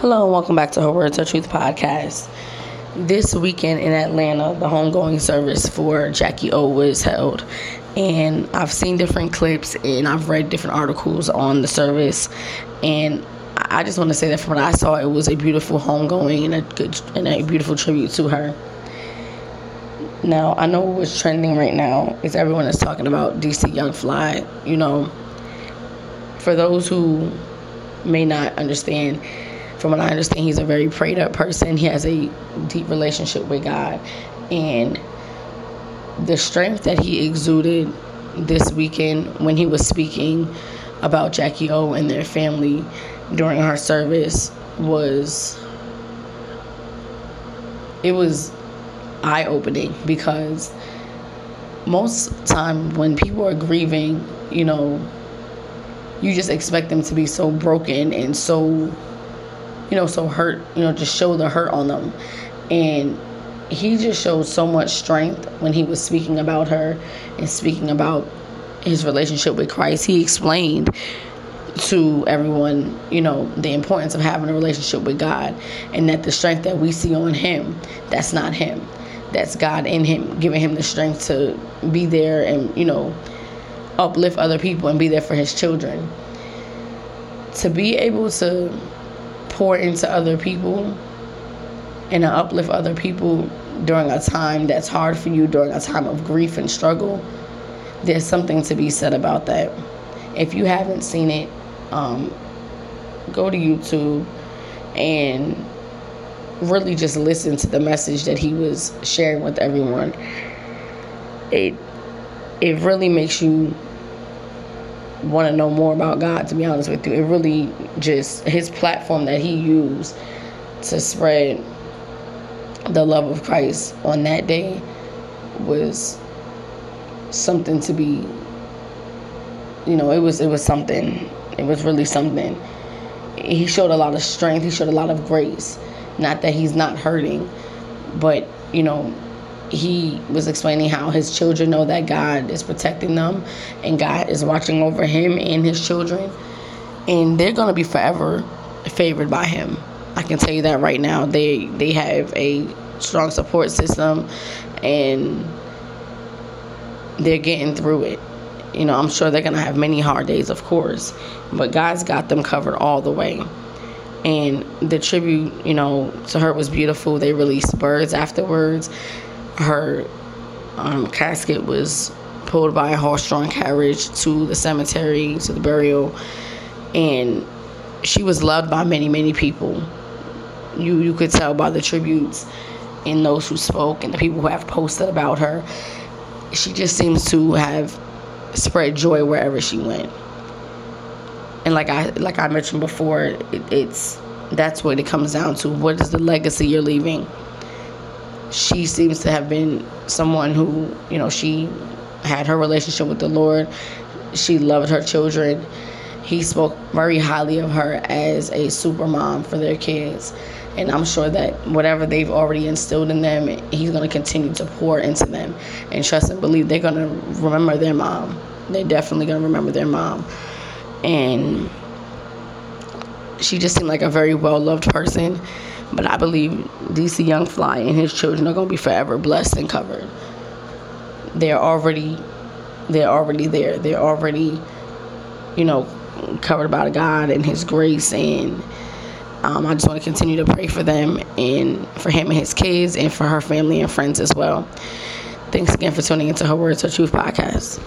Hello and welcome back to Her Words Her Truth podcast. This weekend in Atlanta, the homegoing service for Jackie O was held. And I've seen different clips and I've read different articles on the service. And I just want to say that from what I saw, it was a beautiful homegoing and a good and a beautiful tribute to her. Now, I know what's trending right now is everyone is talking about DC Young Fly. You know, for those who may not understand, from what I understand, he's a very prayed up person. He has a deep relationship with God. And the strength that he exuded this weekend when he was speaking about Jackie O and their family during her service was it was eye opening because most time when people are grieving, you know, you just expect them to be so broken and so you know, so hurt, you know, just show the hurt on them. And he just showed so much strength when he was speaking about her and speaking about his relationship with Christ. He explained to everyone, you know, the importance of having a relationship with God and that the strength that we see on him, that's not him. That's God in him, giving him the strength to be there and, you know, uplift other people and be there for his children. To be able to pour into other people and to uplift other people during a time that's hard for you, during a time of grief and struggle, there's something to be said about that. If you haven't seen it, um, go to YouTube and really just listen to the message that he was sharing with everyone. It it really makes you want to know more about God, to be honest with you. It really just, his platform that he used to spread the love of Christ on that day was something to be, you know, it was, it was something. It was really something. He showed a lot of strength. He showed a lot of grace. Not that he's not hurting, but, you know, he was explaining how his children know that God is protecting them and God is watching over him and his children. And they're going to be forever favored by him. I can tell you that right now. They they have a strong support system and they're getting through it. You know, I'm sure they're going to have many hard days, of course, but God's got them covered all the way. And the tribute, you know, to her was beautiful. They released birds afterwards her um, casket was pulled by a horse-drawn carriage to the cemetery to the burial, and she was loved by many, many people. You you could tell by the tributes and those who spoke and the people who have posted about her. She just seems to have spread joy wherever she went. And like I like I mentioned before, it, it's that's what it comes down to. What is the legacy you're leaving? She seems to have been someone who, you know, she had her relationship with the Lord. She loved her children. He spoke very highly of her as a super mom for their kids. And I'm sure that whatever they've already instilled in them, he's going to continue to pour into them and trust and believe they're going to remember their mom. They're definitely going to remember their mom. And she just seemed like a very well loved person. But I believe DC Young Fly and his children are going to be forever blessed and covered. They're already, they're already there. They're already, you know, covered by God and His grace. And um, I just want to continue to pray for them and for him and his kids and for her family and friends as well. Thanks again for tuning into Her Words, Her Truth podcast.